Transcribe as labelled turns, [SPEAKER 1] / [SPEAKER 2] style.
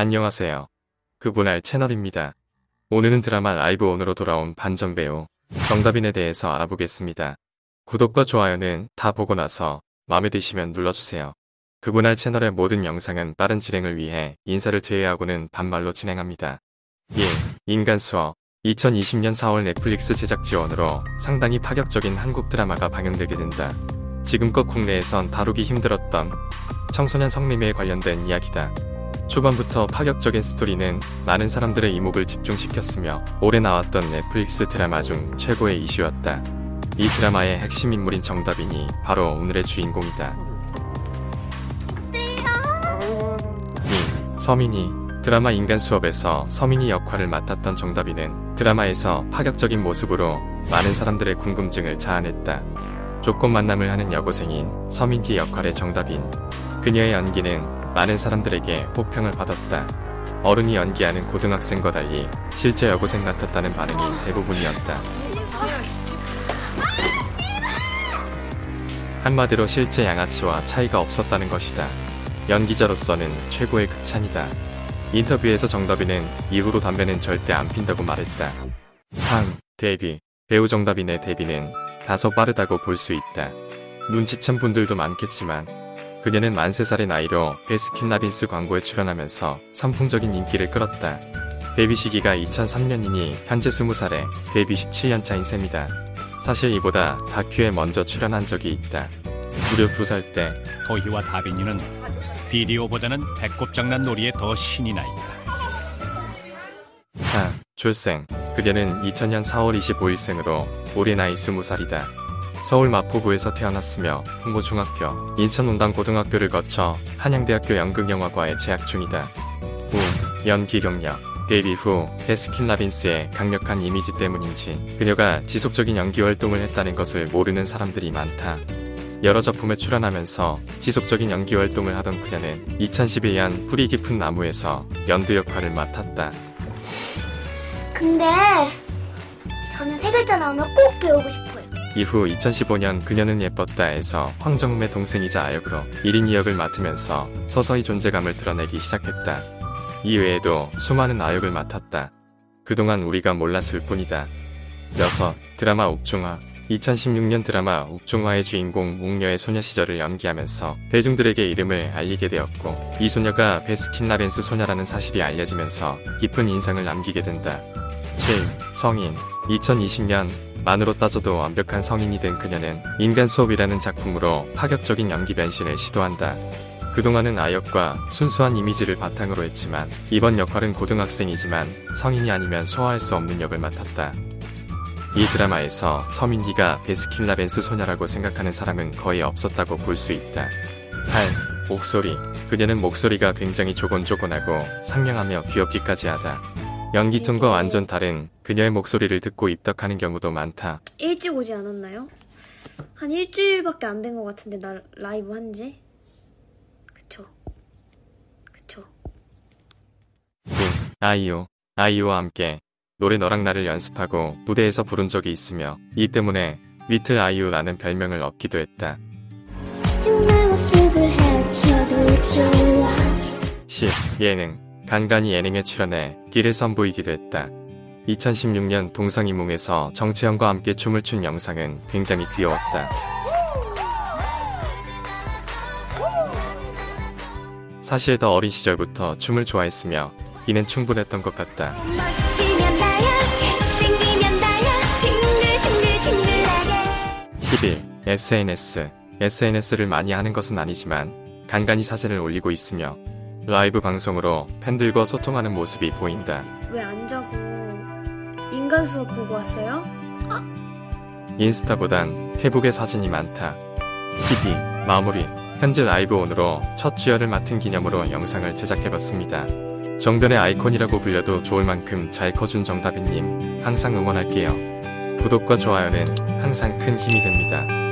[SPEAKER 1] 안녕하세요. 그분할 채널입니다. 오늘은 드라마 라이브 온으로 돌아온 반전 배우 정다빈에 대해서 알아보겠습니다. 구독과 좋아요는 다 보고 나서 마음에 드시면 눌러주세요. 그분할 채널의 모든 영상은 빠른 진행을 위해 인사를 제외하고는 반말로 진행합니다. 1. 인간 수업 2020년 4월 넷플릭스 제작 지원으로 상당히 파격적인 한국 드라마가 방영되게 된다. 지금껏 국내에선 다루기 힘들었던 청소년 성매매에 관련된 이야기다. 초반부터 파격적인 스토리는 많은 사람들의 이목을 집중시켰으며 올해 나왔던 넷플릭스 드라마 중 최고의 이슈였다. 이 드라마의 핵심 인물인 정다빈이 바로 오늘의 주인공이다. 2. 서민이 드라마 인간 수업에서 서민이 역할을 맡았던 정다빈은 드라마에서 파격적인 모습으로 많은 사람들의 궁금증을 자아냈다. 조건 만남을 하는 여고생인 서민기 역할의 정다빈. 그녀의 연기는 많은 사람들에게 호평을 받았다. 어른이 연기하는 고등학생과 달리 실제 여고생 같았다는 반응이 대부분이었다. 한마디로 실제 양아치와 차이가 없었다는 것이다. 연기자로서는 최고의 극찬이다. 인터뷰에서 정다빈은 이후로 담배는 절대 안 핀다고 말했다. 3. 데뷔 배우 정다빈의 데뷔는 다소 빠르다고 볼 수 있다. 눈치챈 분들도 많겠지만 그녀는 만 세살의 나이로 베스킨라빈스 광고에 출연하면서 선풍적인 인기를 끌었다. 데뷔 시기가 2003년이니 현재 20살에 데뷔 17년차인 셈이다. 사실 이보다 다큐에 먼저 출연한 적이 있다. 무려 2살 때
[SPEAKER 2] 토희와 다빈이는 비디오보다는 배꼽장난 놀이에 더 신이 나 있다.
[SPEAKER 1] 4. 출생 그녀는 2000년 4월 25일생으로 올해 나이 20살이다. 서울 마포구에서 태어났으며 풍고중학교, 인천운당고등학교를 거쳐 한양대학교 연극영화과에 재학 중이다. 후, 연기 경력 데뷔 후 베스킨 라빈스의 강력한 이미지 때문인지 그녀가 지속적인 연기 활동을 했다는 것을 모르는 사람들이 많다. 여러 작품에 출연하면서 지속적인 연기 활동을 하던 그녀는 2011년 뿌리 깊은 나무에서 연두 역할을 맡았다.
[SPEAKER 3] 근데 저는 세 글자 나오면 꼭 배우고 싶어요.
[SPEAKER 1] 이후 2015년 그녀는 예뻤다에서 황정음의 동생이자 아역으로 1인 2역을 맡으면서 서서히 존재감을 드러내기 시작했다. 이외에도 수많은 아역을 맡았다. 그동안 우리가 몰랐을 뿐이다. 6. 드라마 옥중화 2016년 드라마 옥중화의 주인공 옥녀의 소녀 시절을 연기하면서 대중들에게 이름을 알리게 되었고 이 소녀가 베스킨라벤스 소녀라는 사실이 알려지면서 깊은 인상을 남기게 된다. 7. 성인 2020년 만으로 따져도 완벽한 성인이 된 그녀는 인간 수업이라는 작품으로 파격적인 연기 변신을 시도한다. 그동안은 아역과 순수한 이미지를 바탕으로 했지만 이번 역할은 고등학생이지만 성인이 아니면 소화할 수 없는 역을 맡았다. 이 드라마에서 서민기가 베스킨라벤스 소녀라고 생각하는 사람은 거의 없었다고 볼 수 있다. 8. 목소리 그녀는 목소리가 굉장히 조곤조곤하고 상냥하며 귀엽기까지 하다. 연기톤과 완전 다른 그녀의 목소리를 듣고 입덕하는 경우도 많다.
[SPEAKER 3] 일찍 오지 않았나요? 한 일주일밖에 안 된 것 같은데 나 라이브 한지? 그쵸? 그쵸?
[SPEAKER 1] 아이유, 아이유와 함께 노래 너랑 나를 연습하고 무대에서 부른 적이 있으며 이 때문에 리틀 아이유라는 별명을 얻기도 했다. 10. 예능 간간히 예능에 출연해 길을 선보이기도 했다. 2016년 동상이몽에서 정채영과 함께 춤을 춘 영상은 굉장히 귀여웠다. 사실 더 어린 시절부터 춤을 좋아했으며 이는 충분했던 것 같다. 11. SNS SNS를 많이 하는 것은 아니지만 간간히 사진을 올리고 있으며 라이브 방송으로 팬들과 소통하는 모습이 보인다.
[SPEAKER 3] 왜 안 자고 인간 수업 보고 왔어요?
[SPEAKER 1] 인스타보단 페북의 사진이 많다. 12. 마무리 현재 라이브 온으로 첫 주연을 맡은 기념으로 영상을 제작해봤습니다. 정변의 아이콘이라고 불려도 좋을 만큼 잘 커준 정다빈님 항상 응원할게요. 구독과 좋아요는 항상 큰 힘이 됩니다.